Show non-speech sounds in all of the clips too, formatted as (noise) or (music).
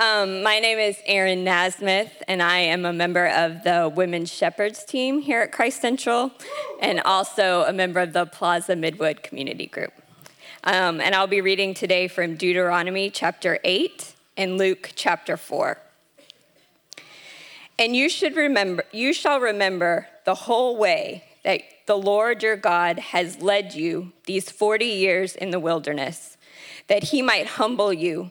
Um, my name is Erin Nasmith, and I am a member of the Women's Shepherds team here at Christ Central, and also a member of the Plaza Midwood Community Group. Um, and I'll be reading today from Deuteronomy chapter 8 and Luke chapter 4. And you should remember, you shall remember the whole way that the Lord your God has led you these 40 years in the wilderness, that he might humble you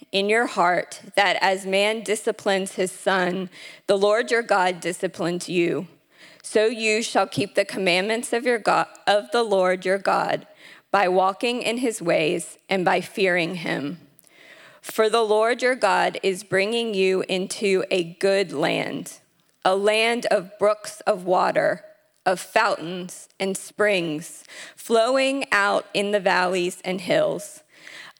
in your heart that as man disciplines his son, the Lord your God disciplines you. So you shall keep the commandments of, your God, of the Lord your God by walking in his ways and by fearing him. For the Lord your God is bringing you into a good land, a land of brooks of water, of fountains and springs, flowing out in the valleys and hills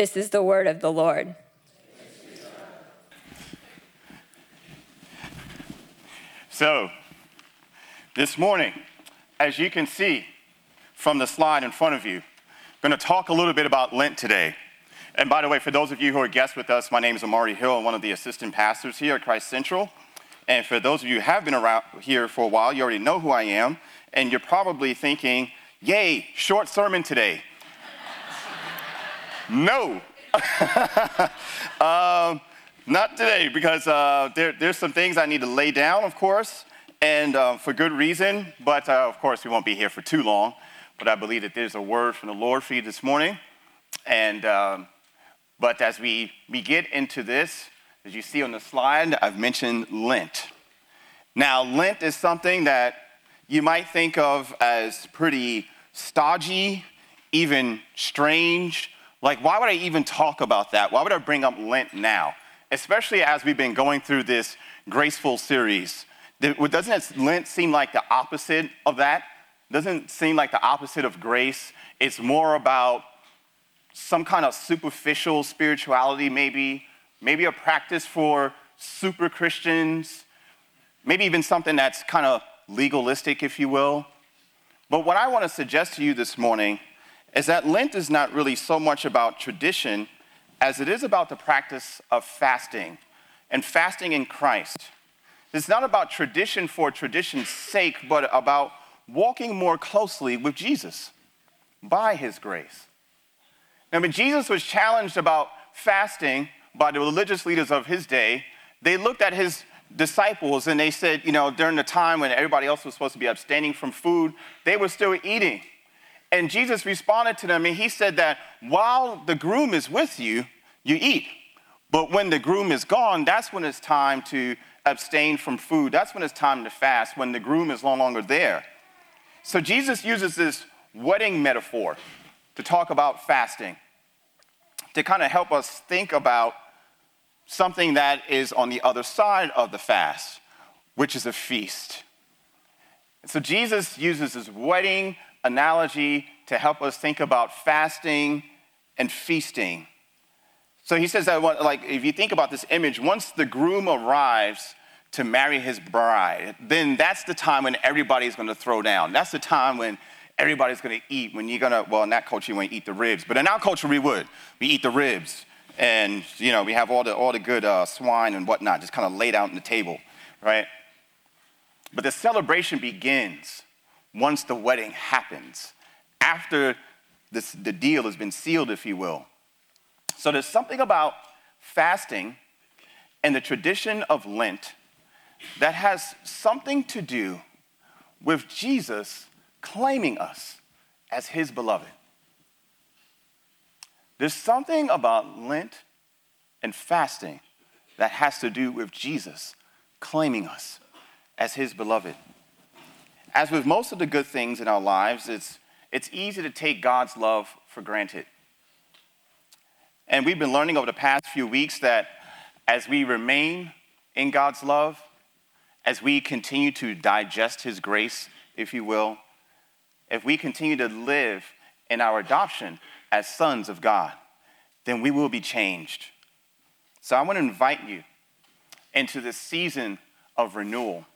This is the word of the Lord. So, this morning, as you can see from the slide in front of you, I'm going to talk a little bit about Lent today. And by the way, for those of you who are guests with us, my name is Omari Hill. I'm one of the assistant pastors here at Christ Central. And for those of you who have been around here for a while, you already know who I am. And you're probably thinking, yay, short sermon today. No. (laughs) um, not today, because uh, there, there's some things I need to lay down, of course, and uh, for good reason. But uh, of course, we won't be here for too long. But I believe that there's a word from the Lord for you this morning. And um, but as we, we get into this, as you see on the slide, I've mentioned Lent. Now, Lent is something that you might think of as pretty stodgy, even strange, like, why would I even talk about that? Why would I bring up Lent now? Especially as we've been going through this graceful series. Doesn't Lent seem like the opposite of that? Doesn't seem like the opposite of grace? It's more about some kind of superficial spirituality, maybe, maybe a practice for super Christians, maybe even something that's kind of legalistic, if you will. But what I want to suggest to you this morning is that Lent is not really so much about tradition as it is about the practice of fasting and fasting in Christ. It's not about tradition for tradition's sake, but about walking more closely with Jesus by his grace. Now, when Jesus was challenged about fasting by the religious leaders of his day, they looked at his disciples and they said, you know, during the time when everybody else was supposed to be abstaining from food, they were still eating. And Jesus responded to them and he said that while the groom is with you, you eat. But when the groom is gone, that's when it's time to abstain from food. That's when it's time to fast, when the groom is no longer there. So Jesus uses this wedding metaphor to talk about fasting, to kind of help us think about something that is on the other side of the fast, which is a feast. So Jesus uses this wedding analogy to help us think about fasting and feasting. So he says that, like, if you think about this image, once the groom arrives to marry his bride, then that's the time when everybody's gonna throw down. That's the time when everybody's gonna eat, when you're gonna, well, in that culture, you won't eat the ribs, but in our culture, we would. We eat the ribs. And, you know, we have all the, all the good uh, swine and whatnot just kind of laid out on the table, right? But the celebration begins once the wedding happens, after this, the deal has been sealed, if you will. So there's something about fasting and the tradition of Lent that has something to do with Jesus claiming us as his beloved. There's something about Lent and fasting that has to do with Jesus claiming us as his beloved. As with most of the good things in our lives, it's, it's easy to take God's love for granted. And we've been learning over the past few weeks that as we remain in God's love, as we continue to digest His grace, if you will, if we continue to live in our adoption as sons of God, then we will be changed. So I want to invite you into this season of renewal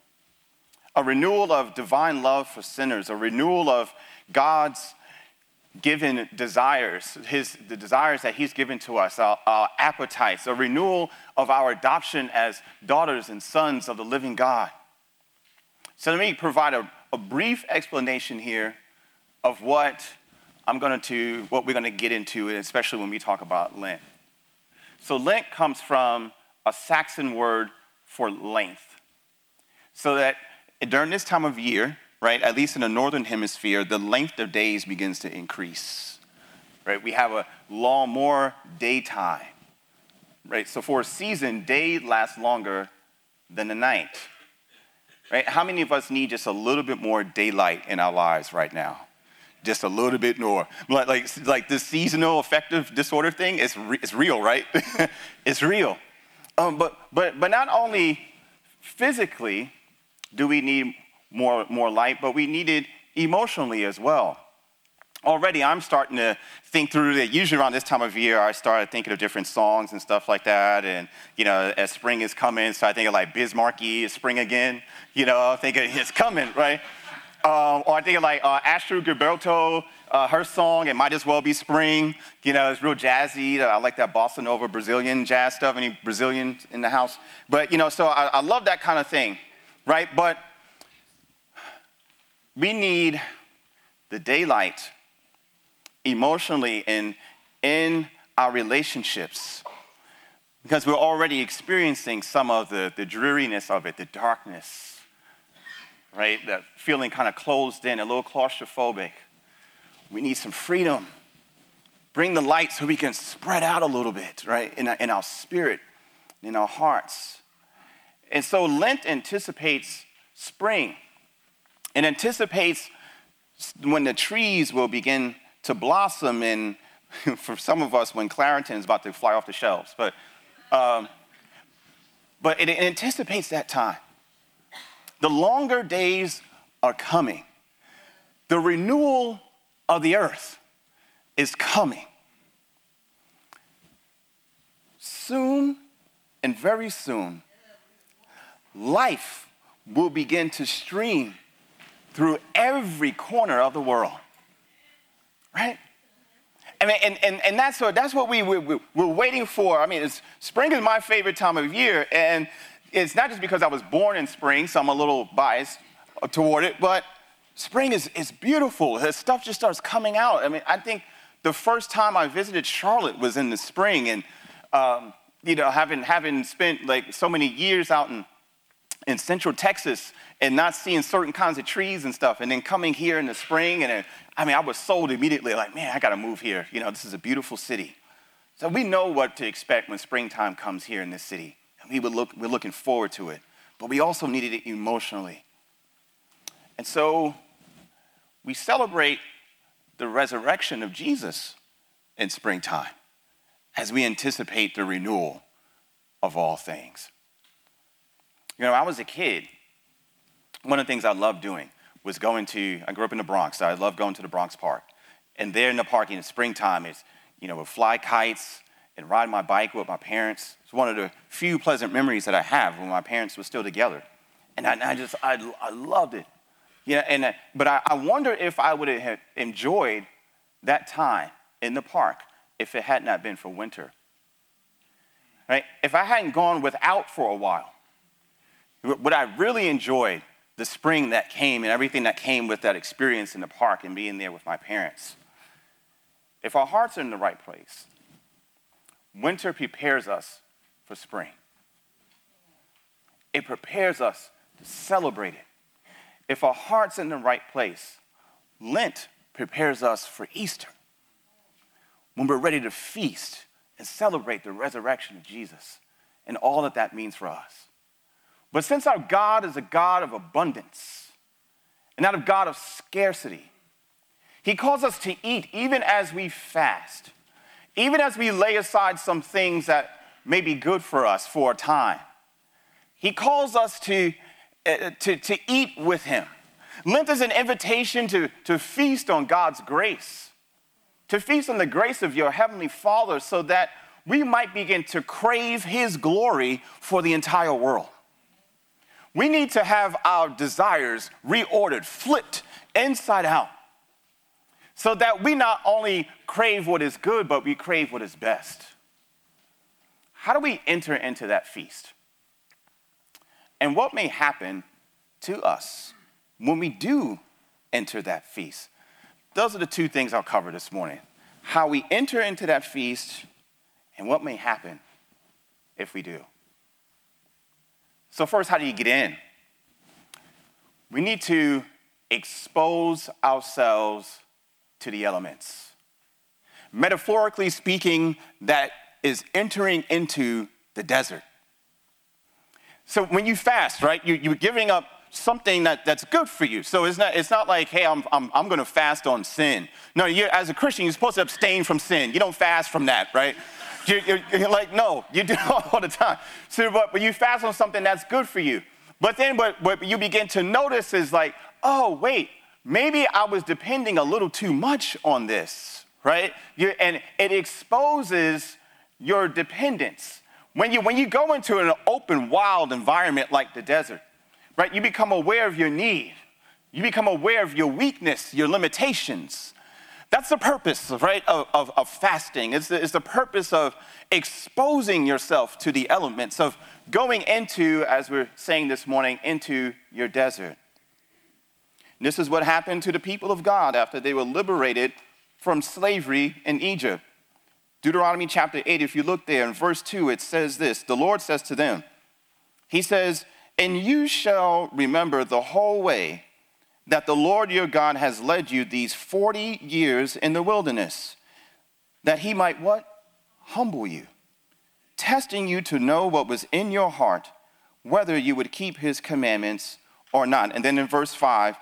a renewal of divine love for sinners, a renewal of God's given desires, his, the desires that he's given to us, our, our appetites, a renewal of our adoption as daughters and sons of the living God. So let me provide a, a brief explanation here of what I'm going to, what we're going to get into, especially when we talk about Lent. So Lent comes from a Saxon word for length. So that during this time of year, right, at least in the northern hemisphere, the length of days begins to increase. Right? We have a long, more daytime. Right? So for a season, day lasts longer than the night. Right? How many of us need just a little bit more daylight in our lives right now? Just a little bit more. Like, like, like this seasonal affective disorder thing, it's, re- it's real, right? (laughs) it's real. Um, but, but, but not only physically, do we need more, more light, but we need it emotionally as well. Already, I'm starting to think through that. Usually, around this time of year, I started thinking of different songs and stuff like that. And, you know, as spring is coming, so I think of like Biz Markie, spring again. You know, I think it's coming, right? Um, or I think of like uh, Astrud Gilberto, uh, her song, It Might As Well Be Spring. You know, it's real jazzy. I like that bossa nova Brazilian jazz stuff. Any Brazilians in the house? But, you know, so I, I love that kind of thing right? But we need the daylight emotionally and in our relationships because we're already experiencing some of the, the dreariness of it, the darkness, right? That feeling kind of closed in, a little claustrophobic. We need some freedom. Bring the light so we can spread out a little bit, right? In, in our spirit, in our hearts. And so Lent anticipates spring. It anticipates when the trees will begin to blossom, and (laughs) for some of us, when Claritin is about to fly off the shelves. But, um, but it anticipates that time. The longer days are coming. The renewal of the earth is coming. Soon and very soon, life will begin to stream through every corner of the world. Right? I mean, and, and, and that's, what, that's what we, we, we're waiting for. I mean, spring is my favorite time of year, and it's not just because I was born in spring, so I'm a little biased toward it, but spring is, is beautiful. The stuff just starts coming out. I mean, I think the first time I visited Charlotte was in the spring, and, um, you know, having, having spent like so many years out in in central Texas and not seeing certain kinds of trees and stuff, and then coming here in the spring, and then, I mean, I was sold immediately, like, man, I gotta move here. You know, this is a beautiful city. So we know what to expect when springtime comes here in this city, and we would look, we're looking forward to it. But we also needed it emotionally. And so we celebrate the resurrection of Jesus in springtime as we anticipate the renewal of all things. You know, I was a kid. One of the things I loved doing was going to, I grew up in the Bronx, so I loved going to the Bronx Park. And there in the park in the springtime is, you know, with fly kites and ride my bike with my parents. It's one of the few pleasant memories that I have when my parents were still together. And I, I just, I, I loved it. Yeah, and, uh, but I, I wonder if I would have enjoyed that time in the park if it had not been for winter. Right? If I hadn't gone without for a while, would I really enjoyed the spring that came and everything that came with that experience in the park and being there with my parents? If our hearts are in the right place, winter prepares us for spring. It prepares us to celebrate it. If our heart's are in the right place, Lent prepares us for Easter. When we're ready to feast and celebrate the resurrection of Jesus and all that that means for us. But since our God is a God of abundance and not a God of scarcity, He calls us to eat even as we fast, even as we lay aside some things that may be good for us for a time. He calls us to, uh, to, to eat with Him. Lent is an invitation to, to feast on God's grace, to feast on the grace of your Heavenly Father so that we might begin to crave His glory for the entire world. We need to have our desires reordered, flipped inside out, so that we not only crave what is good, but we crave what is best. How do we enter into that feast? And what may happen to us when we do enter that feast? Those are the two things I'll cover this morning how we enter into that feast and what may happen if we do. So, first, how do you get in? We need to expose ourselves to the elements. Metaphorically speaking, that is entering into the desert. So when you fast, right, you, you're giving up something that, that's good for you. So it's not, it's not like, hey, I'm, I'm, I'm going to fast on sin. No, as a Christian, you're supposed to abstain from sin. You don't fast from that, right? You're, you're, you're like, no, you do (laughs) all the time. So, but, but you fast on something that's good for you. But then what, what you begin to notice is like, oh, wait, maybe I was depending a little too much on this, right? You, and it exposes your dependence. When you, when you go into an open, wild environment like the desert, right, you become aware of your need. You become aware of your weakness, your limitations. That's the purpose, right, of, of, of fasting. It's the, it's the purpose of exposing yourself to the elements, of going into, as we're saying this morning, into your desert. This is what happened to the people of God after they were liberated from slavery in Egypt. Deuteronomy chapter 8, if you look there in verse 2, it says this The Lord says to them, He says, And you shall remember the whole way that the Lord your God has led you these 40 years in the wilderness, that he might what? Humble you, testing you to know what was in your heart, whether you would keep his commandments or not. And then in verse 5,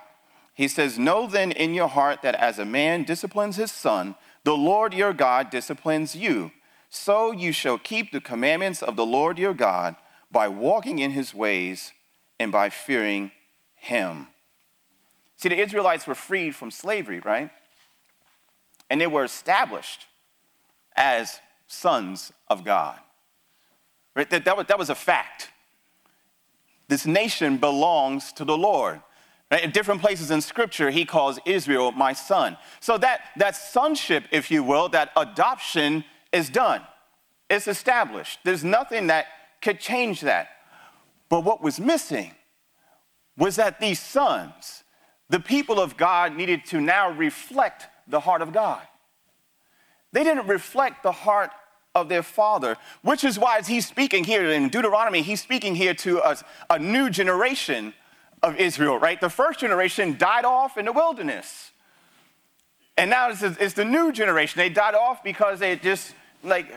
he says, Know then in your heart that as a man disciplines his son, the Lord your God disciplines you. So you shall keep the commandments of the Lord your God by walking in his ways and by fearing him. See, the Israelites were freed from slavery, right? And they were established as sons of God. Right? That, that, was, that was a fact. This nation belongs to the Lord. Right? In different places in scripture, he calls Israel my son. So that, that sonship, if you will, that adoption is done. It's established. There's nothing that could change that. But what was missing was that these sons, the people of God, needed to now reflect the heart of God. They didn't reflect the heart of their father, which is why, as he's speaking here in Deuteronomy, he's speaking here to a, a new generation of Israel, right? The first generation died off in the wilderness. And now it's, it's the new generation. They died off because they just, like,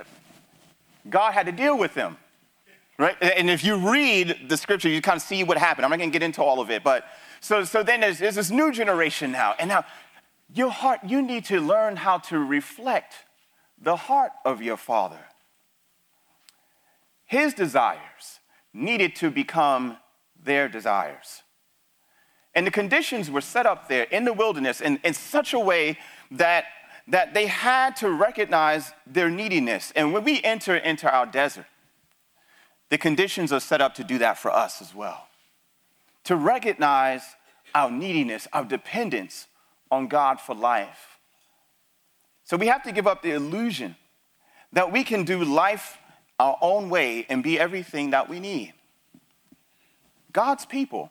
God had to deal with them, right? And if you read the scripture, you kind of see what happened. I'm not going to get into all of it, but so, so then there's, there's this new generation now. And now, your heart, you need to learn how to reflect the heart of your father. His desires needed to become their desires. And the conditions were set up there in the wilderness in, in such a way that that they had to recognize their neediness. And when we enter into our desert, the conditions are set up to do that for us as well. To recognize our neediness, our dependence on God for life. So we have to give up the illusion that we can do life our own way and be everything that we need. God's people,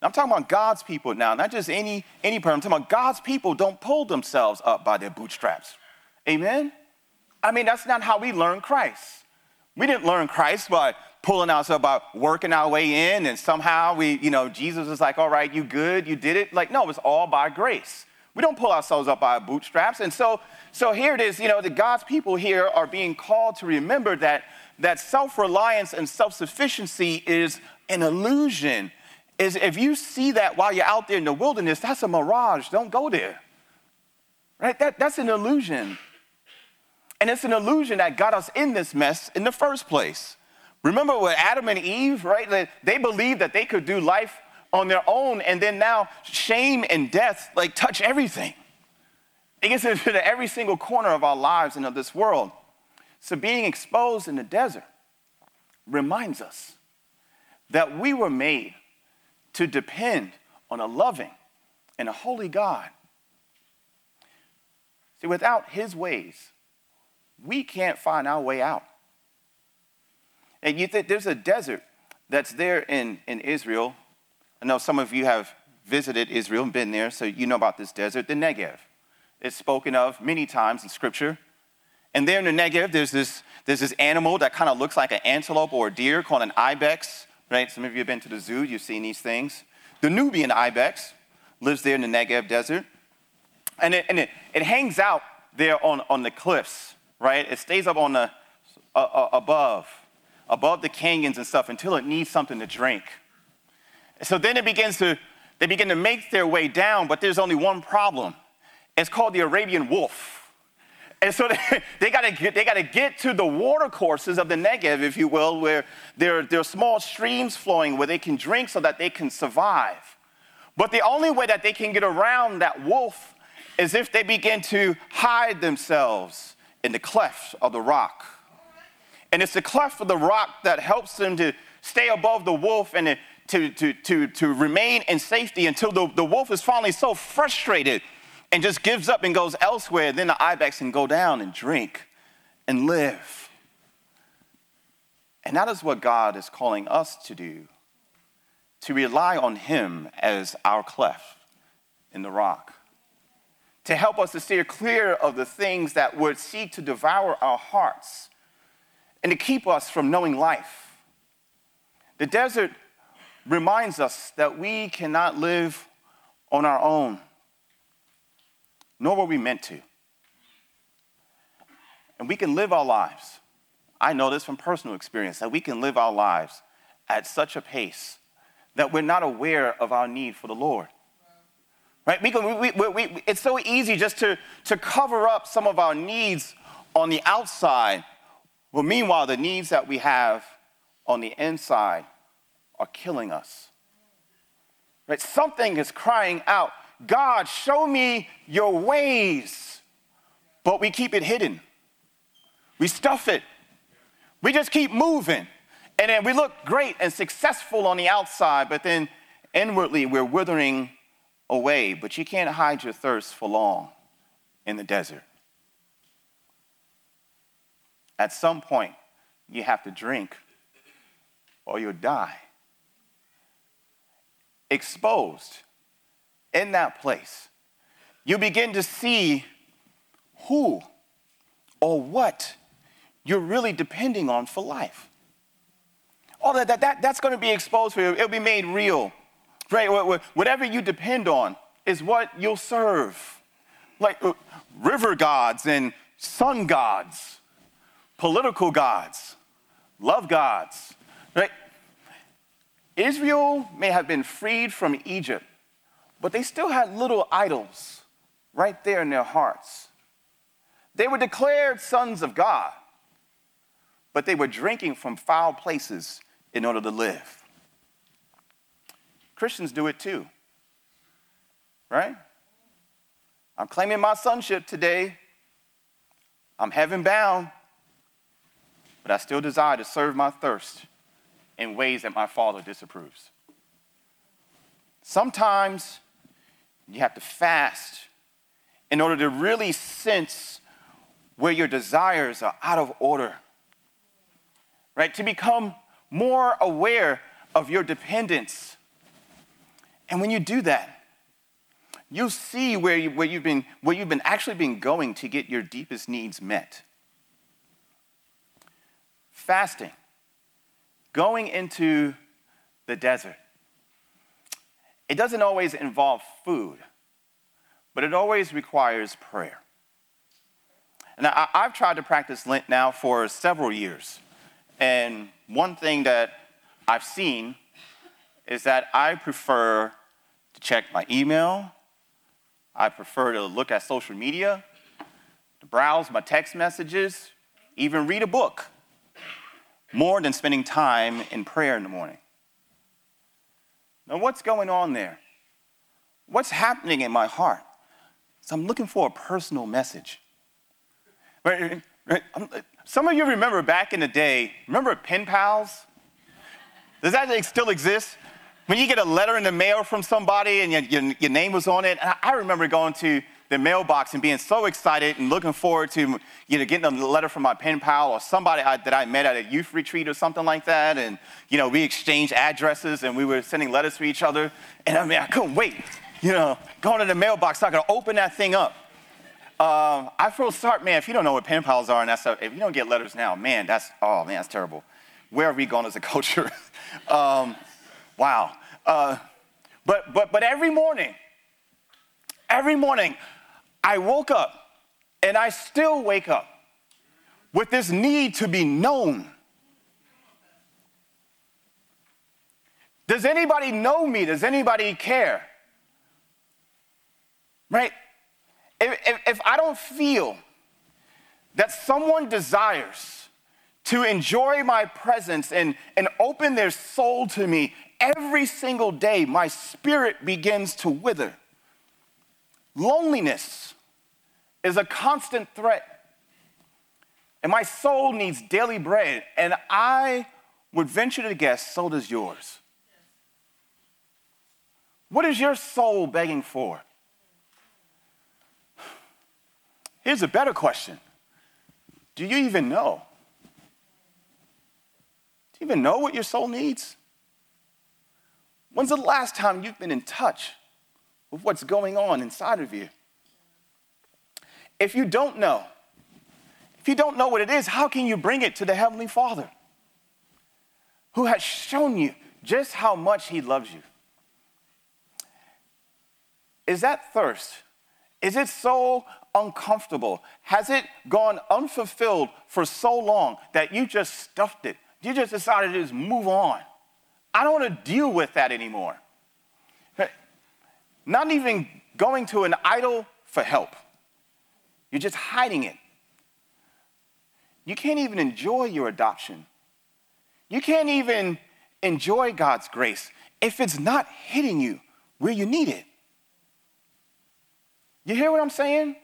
I'm talking about God's people now, not just any, any person. I'm talking about God's people don't pull themselves up by their bootstraps. Amen? I mean, that's not how we learn Christ. We didn't learn Christ by pulling ourselves up by working our way in and somehow we, you know, Jesus is like, all right, you good, you did it. Like, no, it's all by grace. We don't pull ourselves up by our bootstraps. And so, so here it is, you know, the God's people here are being called to remember that, that self-reliance and self-sufficiency is an illusion. Is if you see that while you're out there in the wilderness, that's a mirage. Don't go there. Right? That, that's an illusion. And it's an illusion that got us in this mess in the first place. Remember with Adam and Eve, right? They believed that they could do life on their own, and then now shame and death like touch everything. It gets into every single corner of our lives and of this world. So being exposed in the desert reminds us that we were made to depend on a loving and a holy God. See, without his ways, we can't find our way out. And you think there's a desert that's there in, in Israel. I know some of you have visited Israel and been there, so you know about this desert, the Negev. It's spoken of many times in Scripture. And there in the Negev, there's this, there's this animal that kind of looks like an antelope or a deer called an ibex, right? Some of you have been to the zoo, you've seen these things. The Nubian ibex lives there in the Negev desert. And it, and it, it hangs out there on, on the cliffs, right? It stays up on the, uh, uh, above above the canyons and stuff until it needs something to drink. So then it begins to, they begin to make their way down, but there's only one problem. It's called the Arabian wolf. And so they, (laughs) they gotta get, they gotta get to the water courses of the Negev, if you will, where there, there are small streams flowing where they can drink so that they can survive. But the only way that they can get around that wolf is if they begin to hide themselves in the cleft of the rock. And it's the cleft of the rock that helps them to stay above the wolf and to, to, to, to remain in safety until the, the wolf is finally so frustrated and just gives up and goes elsewhere. Then the ibex can go down and drink and live. And that is what God is calling us to do to rely on Him as our cleft in the rock, to help us to steer clear of the things that would seek to devour our hearts and to keep us from knowing life. The desert reminds us that we cannot live on our own, nor were we meant to. And we can live our lives. I know this from personal experience that we can live our lives at such a pace that we're not aware of our need for the Lord. Right? We can, we, we, we, it's so easy just to, to cover up some of our needs on the outside well, meanwhile, the needs that we have on the inside are killing us. Right? Something is crying out, God, show me your ways. But we keep it hidden. We stuff it. We just keep moving. And then we look great and successful on the outside, but then inwardly we're withering away. But you can't hide your thirst for long in the desert. At some point, you have to drink or you'll die. Exposed in that place, you begin to see who or what you're really depending on for life. All that, that, that that's going to be exposed for you. It'll be made real. Right? Whatever you depend on is what you'll serve. Like uh, river gods and sun gods political gods, love gods, right? Israel may have been freed from Egypt, but they still had little idols right there in their hearts. They were declared sons of God, but they were drinking from foul places in order to live. Christians do it too, right? I'm claiming my sonship today. I'm heaven bound, but I still desire to serve my thirst in ways that my Father disapproves. Sometimes you have to fast in order to really sense where your desires are out of order, right? To become more aware of your dependence. And when you do that, you'll see where, you, where, you've been, where you've been actually been going to get your deepest needs met. Fasting, going into the desert. It doesn't always involve food, but it always requires prayer. And I, have tried to practice Lent now for several years. And one thing that I've seen is that I prefer to check my email, I prefer to look at social media, to browse my text messages, even read a book, more than spending time in prayer in the morning. Now, what's going on there? What's happening in my heart? So I'm looking for a personal message. Right, right, Some of you remember back in the day, remember pen pals? Does that still exist? When you get a letter in the mail from somebody and your, your, your name was on it, And I remember going to the mailbox and being so excited and looking forward to you know, getting a letter from my pen pal or somebody I, that I met at a youth retreat or something like that. And you know, we exchanged addresses and we were sending letters to each other. And I mean, I couldn't wait, you know, going to the mailbox I could open that thing up. Um, I feel sorry, man, if you don't know what pen pals are and that's, if you don't get letters now, man, that's, oh man, that's terrible. Where are we going as a (laughs) culture? um, Wow. Uh, but, but, but every morning, every morning, I woke up and I still wake up with this need to be known. Does anybody know me? Does anybody care? Right? If, if, if, I don't feel that someone desires to enjoy my presence and, and open their soul to me every single day, my spirit begins to wither. Loneliness is a constant threat. And my soul needs daily bread. And I would venture to guess, so does yours. What is your soul begging for? Here's a better question Do you even know? Do you even know what your soul needs? When's the last time you've been in touch with what's going on inside of you? If you don't know, if you don't know what it is, how can you bring it to the Heavenly Father who has shown you just how much He loves you? Is that thirst? Is it so uncomfortable? Has it gone unfulfilled for so long that you just stuffed it? You just decided to just move on? I don't want to deal with that anymore. Not even going to an idol for help. You're just hiding it. You can't even enjoy your adoption. You can't even enjoy God's grace if it's not hitting you where you need it. You hear what I'm saying?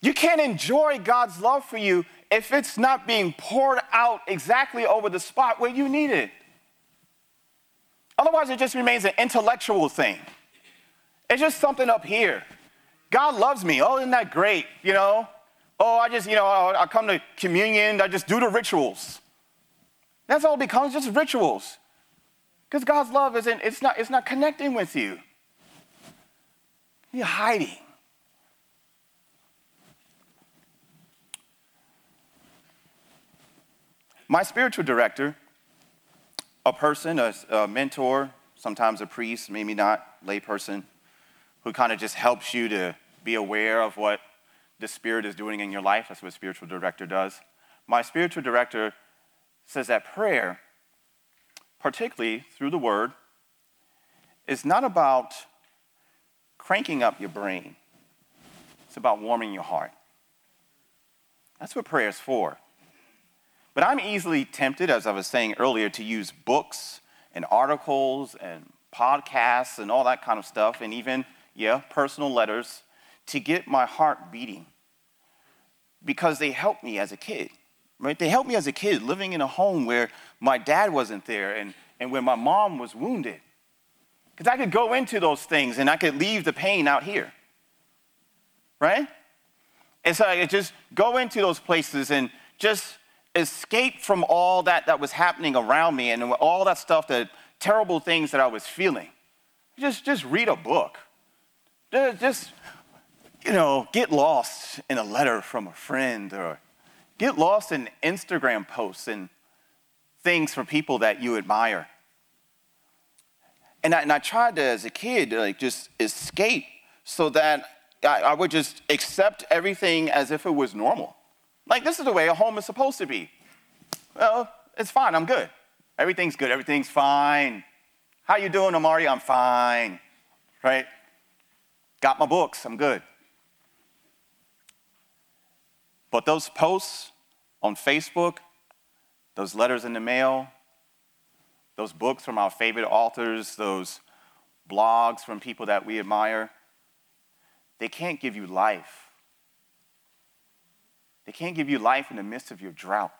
You can't enjoy God's love for you if it's not being poured out exactly over the spot where you need it. Otherwise, it just remains an intellectual thing. It's just something up here. God loves me. Oh, isn't that great? You know? Oh, I just, you know, I come to communion, I just do the rituals. That's all it becomes, just rituals. Because God's love isn't, it's not, it's not connecting with you. You're hiding. My spiritual director a person, a, a mentor, sometimes a priest, maybe not, layperson, who kind of just helps you to be aware of what the Spirit is doing in your life. That's what a spiritual director does. My spiritual director says that prayer, particularly through the Word, is not about cranking up your brain, it's about warming your heart. That's what prayer is for. But I'm easily tempted, as I was saying earlier, to use books and articles and podcasts and all that kind of stuff, and even, yeah, personal letters to get my heart beating because they helped me as a kid, right? They helped me as a kid living in a home where my dad wasn't there and, and where my mom was wounded. Because I could go into those things and I could leave the pain out here, right? And so I could just go into those places and just escape from all that that was happening around me and all that stuff, the terrible things that I was feeling. Just, just read a book. Just, you know, get lost in a letter from a friend or get lost in Instagram posts and things from people that you admire. And I, and I tried to, as a kid, like just escape so that I, I would just accept everything as if it was normal. Like, this is the way a home is supposed to be. Well, it's fine, I'm good. Everything's good, everything's fine. How you doing, Omari? I'm fine, right? Got my books, I'm good. But those posts on Facebook, those letters in the mail, those books from our favorite authors, those blogs from people that we admire, they can't give you life. They can't give you life in the midst of your drought.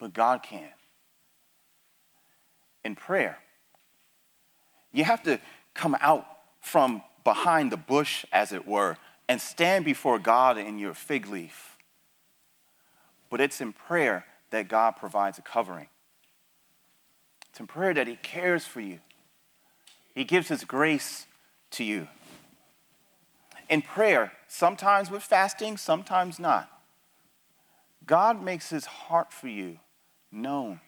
But God can. In prayer, you have to come out from behind the bush, as it were, and stand before God in your fig leaf. But it's in prayer that God provides a covering. It's in prayer that He cares for you. He gives His grace to you. In prayer, sometimes with fasting, sometimes not, God makes His heart for you known,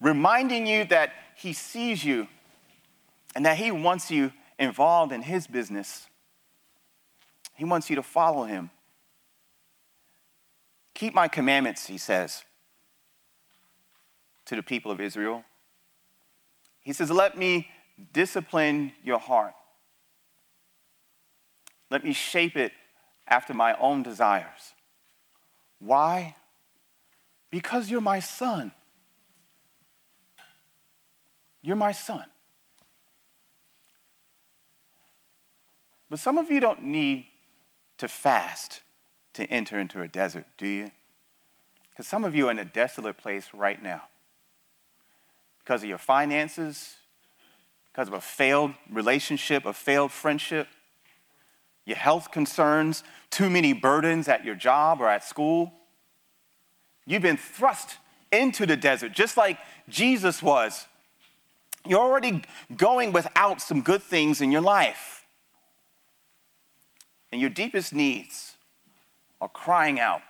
reminding you that He sees you and that He wants you involved in His business. He wants you to follow Him. Keep my commandments, He says to the people of Israel. He says, Let me discipline your heart. Let me shape it after my own desires. Why? Because you're my son. You're my son. But some of you don't need to fast to enter into a desert, do you? Because some of you are in a desolate place right now because of your finances, because of a failed relationship, a failed friendship, your health concerns, too many burdens at your job or at school. You've been thrust into the desert, just like Jesus was. You're already going without some good things in your life. And your deepest needs are crying out.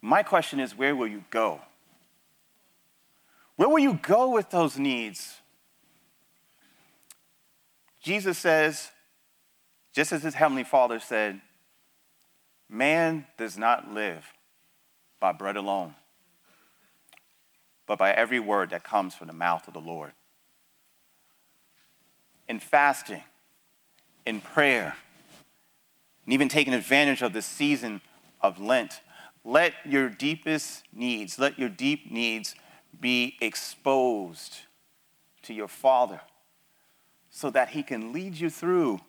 My question is where will you go? Where will you go with those needs? Jesus says, just as his heavenly Father said, man does not live by bread alone, but by every word that comes from the mouth of the Lord. In fasting, in prayer, and even taking advantage of the season of Lent, let your deepest needs, let your deep needs be exposed to your Father so that He can lead you through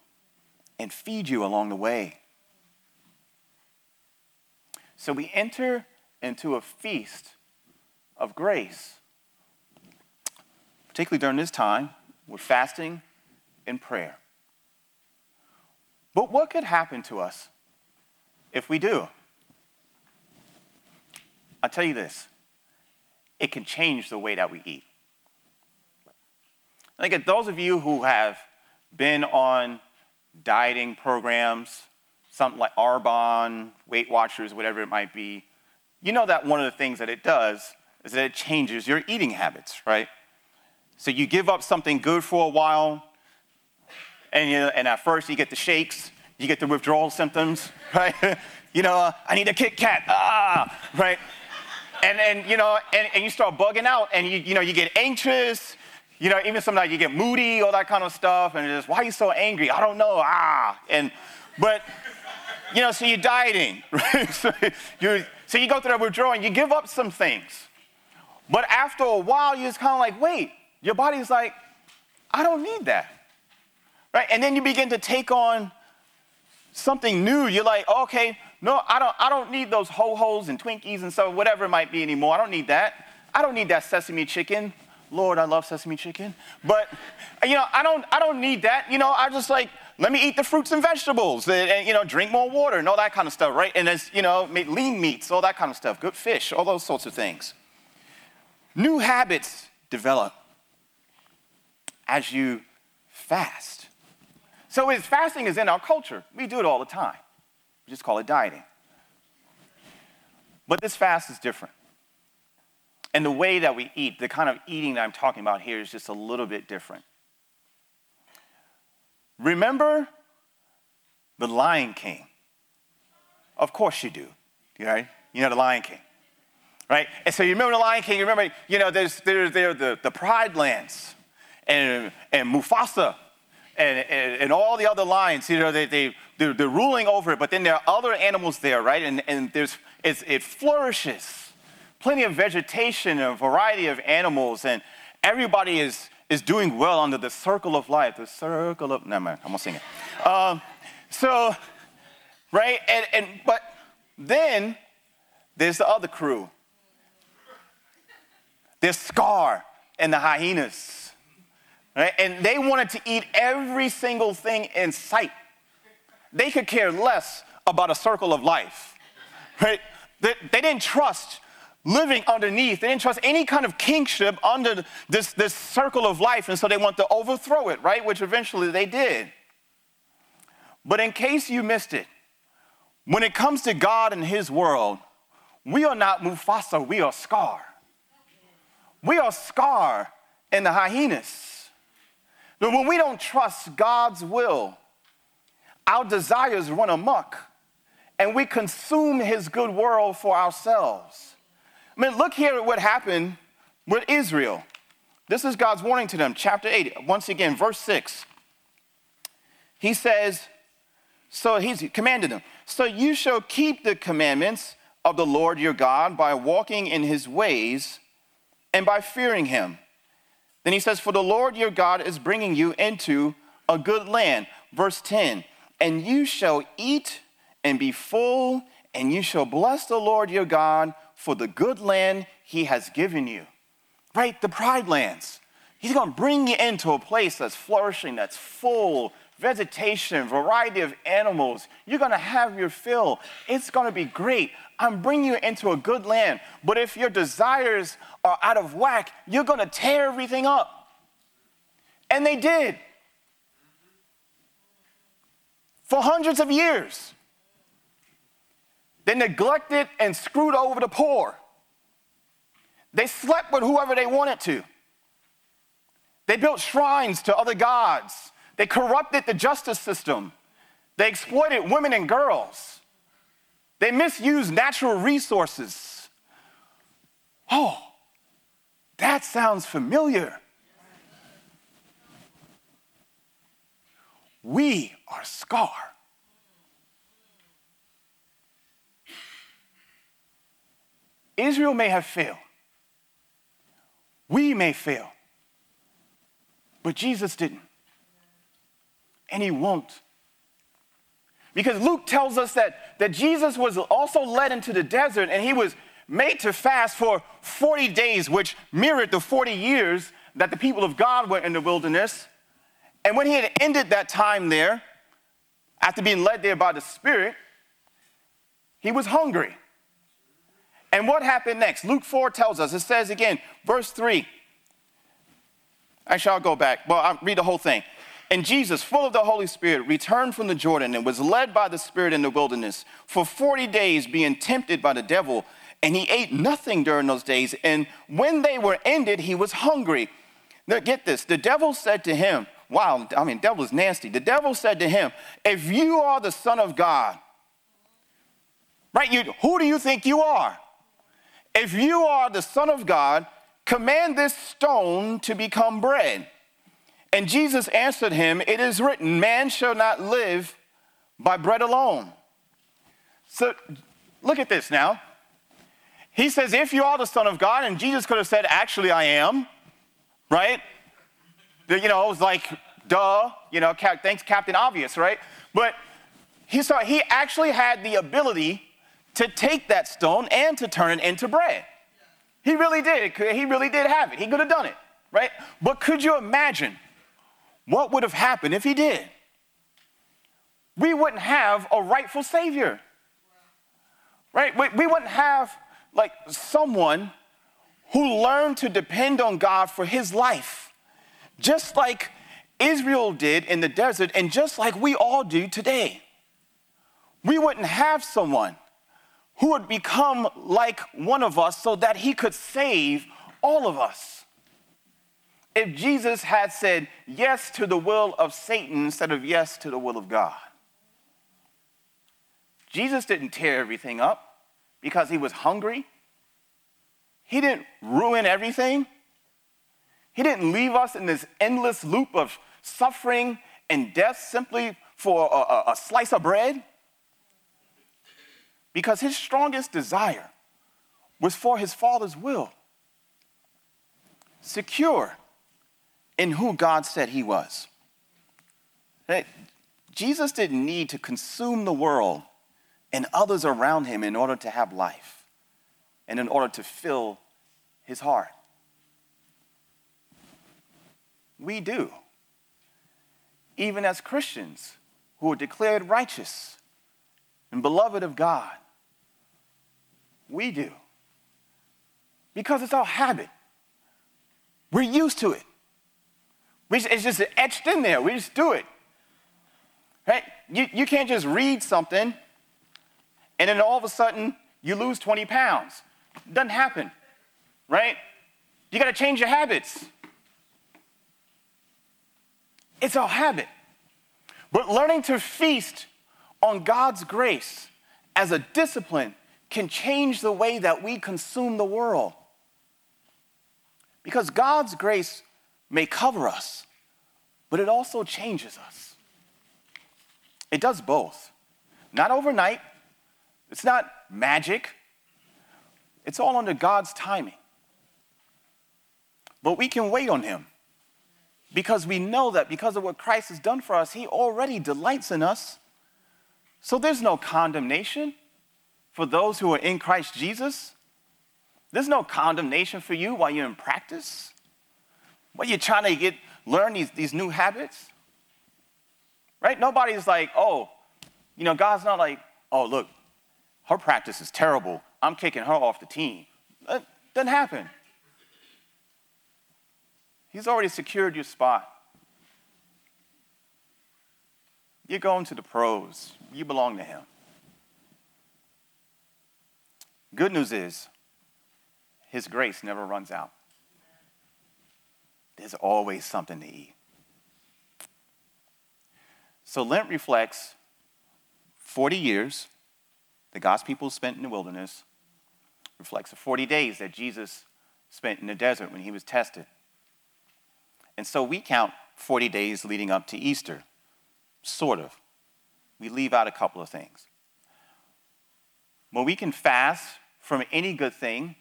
and feed you along the way. So we enter into a feast of grace, particularly during this time we're fasting and prayer. But what could happen to us if we do? I'll tell you this it can change the way that we eat. Think those of you who have been on dieting programs, something like Arbonne, Weight Watchers, whatever it might be, you know that one of the things that it does is that it changes your eating habits, right? So you give up something good for a while, and, you, and at first you get the shakes, you get the withdrawal symptoms, (laughs) right? you know, uh, I need a Kit Kat, ah, right? and, and you know, and, and you start bugging out and you, you know, you get anxious, you know, even sometimes you get moody, all that kind of stuff, and it's why are you so angry? I don't know, ah. And but you know, so you're dieting, (laughs) right? so, you so you go through that withdrawal and you give up some things. But after a while, you're just kind of like, wait, your body's like, I don't need that. Right? And then you begin to take on something new. You're like, okay, no, I don't, I don't need those ho-hos and Twinkies and so whatever it might be anymore. I don't need that. I don't need that sesame chicken. Lord, I love sesame chicken. But you know, I don't, I don't need that. You know, I just like, let me eat the fruits and vegetables and, and, you know, drink more water and all that kind of stuff, right? And as you know, lean meats, all that kind of stuff, good fish, all those sorts of things. New habits develop as you fast. So as fasting is in our culture, we do it all the time. We just call it dieting. But this fast is different. And the way that we eat, the kind of eating that I'm talking about here is just a little bit different. Remember the Lion King? Of course you do, right? You know the Lion King, right? And so you remember the Lion King, you remember, you know, there's, there's there the, the Pride Lands and, and Mufasa and, and, and, all the other lions, you know, they, they, they're, they're, ruling over it, but then there are other animals there, right? And, and there's, it flourishes. Plenty of vegetation, a variety of animals, and everybody is, is doing well under the circle of life. The circle of, never mind, I'm gonna sing it. Um, so, right? And, and, but then there's the other crew. There's Scar and the hyenas Right? And they wanted to eat every single thing in sight. They could care less about a circle of life. Right? They, they didn't trust living underneath. They didn't trust any kind of kingship under this, this circle of life, and so they want to overthrow it, right? Which eventually they did. But in case you missed it, when it comes to God and His world, we are not Mufasa, we are Scar. We are Scar and the hyenas. But when we don't trust God's will, our desires run amok and we consume his good world for ourselves. I mean, look here at what happened with Israel. This is God's warning to them, chapter 8, once again, verse 6. He says, So he's commanded them, So you shall keep the commandments of the Lord your God by walking in his ways and by fearing him. Then he says, For the Lord your God is bringing you into a good land. Verse 10 And you shall eat and be full, and you shall bless the Lord your God for the good land he has given you. Right? The pride lands. He's going to bring you into a place that's flourishing, that's full, vegetation, variety of animals. You're going to have your fill. It's going to be great. I'm bringing you into a good land. But if your desires are out of whack, you're going to tear everything up. And they did. For hundreds of years. They neglected and screwed over the poor. They slept with whoever they wanted to. They built shrines to other gods. They corrupted the justice system. They exploited women and girls. They misuse natural resources. Oh, that sounds familiar. We are Scar. Israel may have failed. We may fail. But Jesus didn't. And he won't. Because Luke tells us that, that Jesus was also led into the desert and he was made to fast for 40 days, which mirrored the 40 years that the people of God were in the wilderness. And when he had ended that time there, after being led there by the Spirit, he was hungry. And what happened next? Luke 4 tells us, it says again, verse 3. Actually, I'll go back. Well, I'll read the whole thing. And Jesus, full of the Holy Spirit, returned from the Jordan and was led by the Spirit in the wilderness for 40 days, being tempted by the devil. And he ate nothing during those days. And when they were ended, he was hungry. Now, get this the devil said to him, Wow, I mean, devil is nasty. The devil said to him, If you are the Son of God, right, you, who do you think you are? If you are the Son of God, command this stone to become bread. And Jesus answered him, It is written, man shall not live by bread alone. So look at this now. He says, If you are the Son of God, and Jesus could have said, Actually, I am, right? You know, it was like duh, you know, thanks Captain Obvious, right? But he saw he actually had the ability to take that stone and to turn it into bread. He really did. He really did have it. He could have done it, right? But could you imagine what would have happened if he did? We wouldn't have a rightful Savior, right? We, we wouldn't have like someone who learned to depend on God for his life, just like Israel did in the desert, and just like we all do today. We wouldn't have someone who would become like one of us so that he could save all of us. If Jesus had said yes to the will of Satan instead of yes to the will of God. Jesus didn't tear everything up because he was hungry. He didn't ruin everything. He didn't leave us in this endless loop of suffering and death simply for a, a, slice of bread because his strongest desire was for his Father's will, secure in who God said he was. Jesus didn't need to consume the world and others around him in order to have life and in order to fill his heart. We do. Even as Christians who are declared righteous and beloved of God, we do. Because it's our habit. We're used to it. We, it's just etched in there. We just do it. Right? You, you can't just read something and then all of a sudden you lose 20 pounds. It doesn't happen. Right? You got to change your habits. It's our habit. But learning to feast on God's grace as a discipline can change the way that we consume the world. Because God's grace may cover us, but it also changes us. It does both. Not overnight, it's not magic, it's all under God's timing. But we can wait on Him because we know that because of what Christ has done for us, He already delights in us. So there's no condemnation for those who are in Christ Jesus. There's no condemnation for you while you're in practice. While you're trying to get learn these, these new habits. Right? Nobody's like, oh, you know, God's not like, oh, look, her practice is terrible. I'm kicking her off the team. That doesn't happen. He's already secured your spot. You're going to the pros. You belong to him. Good news is, His grace never runs out. There's always something to eat. So Lent reflects 40 years that God's people spent in the wilderness, reflects the 40 days that Jesus spent in the desert when he was tested. And so we count 40 days leading up to Easter, sort of. We leave out a couple of things. Well, we can fast from any good thing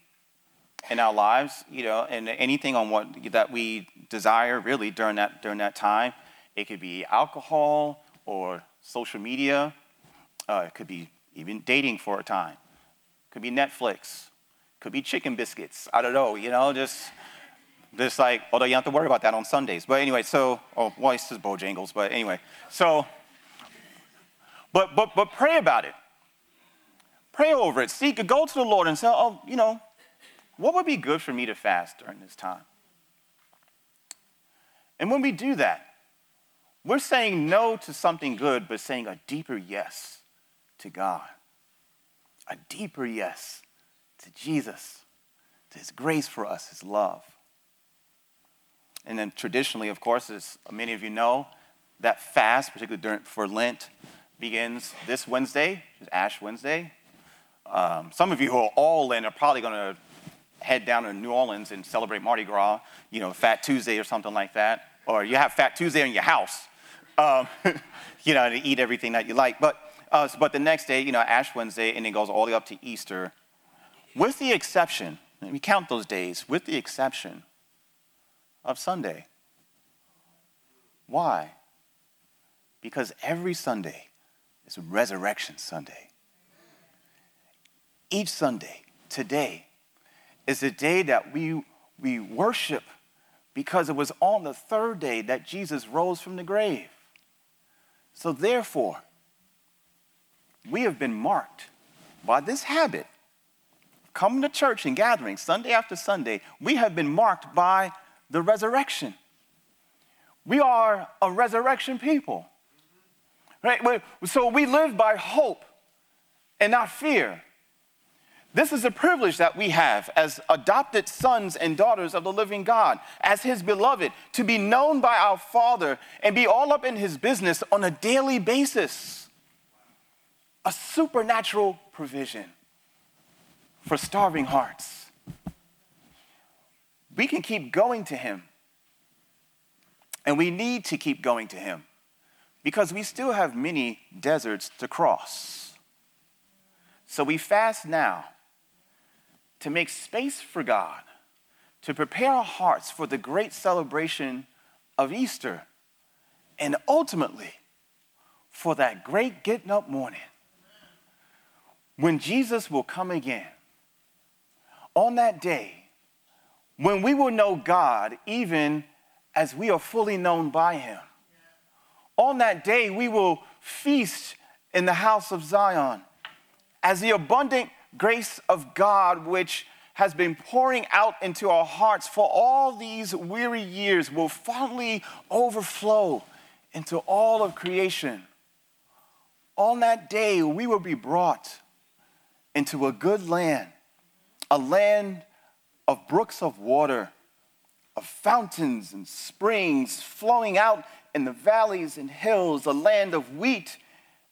in our lives, you know, and anything on what that we desire really during that during that time. It could be alcohol or social media. Uh, it could be even dating for a time. It could be Netflix. It could be chicken biscuits. I don't know. You know, just just like although you don't have to worry about that on Sundays. But anyway, so oh, well, it's just Bojangles. But anyway, so but but but pray about it. Pray over it. Seek, go to the Lord and say, oh, you know, what would be good for me to fast during this time? And when we do that, we're saying no to something good, but saying a deeper yes to God. A deeper yes to Jesus, to his grace for us, his love. And then traditionally, of course, as many of you know, that fast, particularly during, for Lent, begins this Wednesday, Ash Wednesday, um, some of you who are all in are probably going to head down to New Orleans and celebrate Mardi Gras, you know, Fat Tuesday or something like that. Or you have Fat Tuesday in your house, um, (laughs) you know, to eat everything that you like. But, uh, but the next day, you know, Ash Wednesday, and it goes all the way up to Easter, with the exception, we count those days, with the exception of Sunday. Why? Because every Sunday is Resurrection Sunday. Each Sunday, today, is a day that we, we worship because it was on the third day that Jesus rose from the grave. So, therefore, we have been marked by this habit coming to church and gathering Sunday after Sunday. We have been marked by the resurrection. We are a resurrection people. Right? So we live by hope and not fear. This is a privilege that we have as adopted sons and daughters of the living God, as His beloved, to be known by our Father and be all up in His business on a daily basis. A supernatural provision for starving hearts. We can keep going to Him, and we need to keep going to Him because we still have many deserts to cross. So we fast now to make space for God, to prepare our hearts for the great celebration of Easter, and ultimately for that great getting up morning when Jesus will come again. On that day, when we will know God even as we are fully known by Him. On that day, we will feast in the house of Zion as the abundant grace of God, which has been pouring out into our hearts for all these weary years, will finally overflow into all of creation. On that day, we will be brought into a good land, a land of brooks of water, of fountains and springs flowing out in the valleys and hills, a land of wheat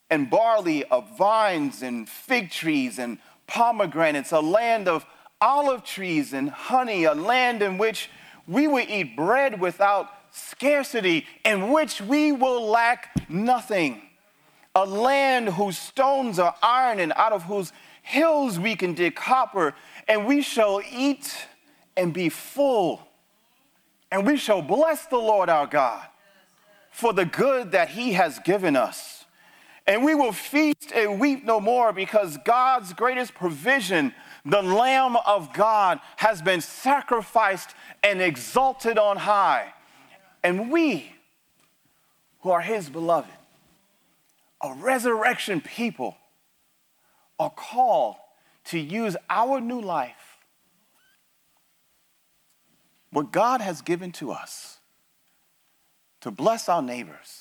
and barley, of vines and fig trees and pomegranates, a land of olive trees and honey, a land in which we will eat bread without scarcity, in which we will lack nothing. A land whose stones are iron and out of whose hills we can dig copper, and we shall eat and be full. And we shall bless the Lord our God for the good that he has given us. And we will feast and weep no more because God's greatest provision, the Lamb of God, has been sacrificed and exalted on high. And we, who are his beloved, a resurrection people, are called to use our new life, what God has given to us, to bless our neighbors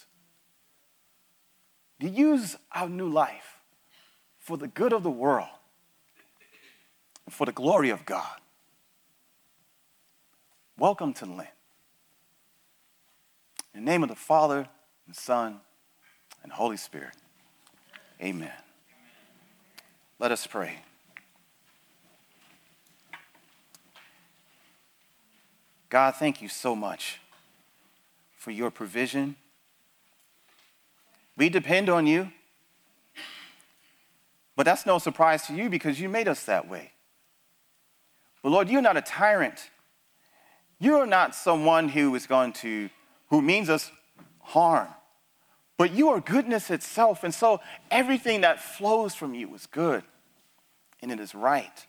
to use our new life for the good of the world, for the glory of God. Welcome to Lent. In the name of the Father, and Son, and Holy Spirit. Amen. Let us pray. God, thank you so much for your provision we depend on you. But that's no surprise to you because you made us that way. But Lord, you're not a tyrant. You're not someone who is going to, who means us harm. But you are goodness itself. And so everything that flows from you is good and it is right.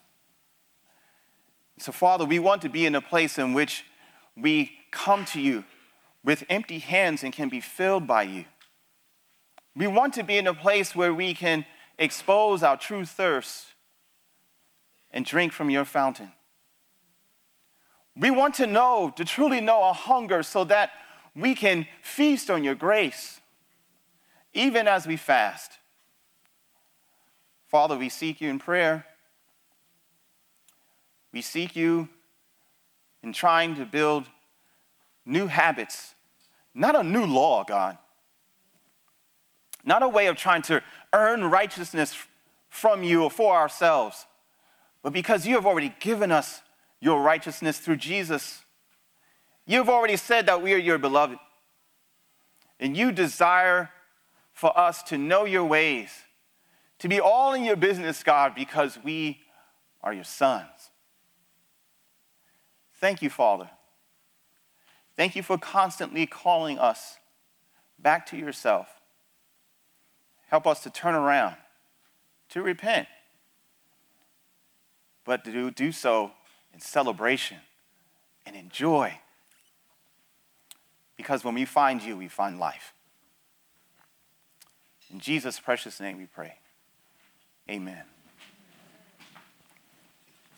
So, Father, we want to be in a place in which we come to you with empty hands and can be filled by you. We want to be in a place where we can expose our true thirst and drink from your fountain. We want to know, to truly know our hunger so that we can feast on your grace, even as we fast. Father, we seek you in prayer. We seek you in trying to build new habits, not a new law, God not a way of trying to earn righteousness from you or for ourselves, but because you have already given us your righteousness through Jesus. You've already said that we are your beloved. And you desire for us to know your ways, to be all in your business, God, because we are your sons. Thank you, Father. Thank you for constantly calling us back to yourself. Help us to turn around, to repent, but to do, so in celebration and in joy. Because when we find you, we find life. In Jesus' precious name we pray. Amen.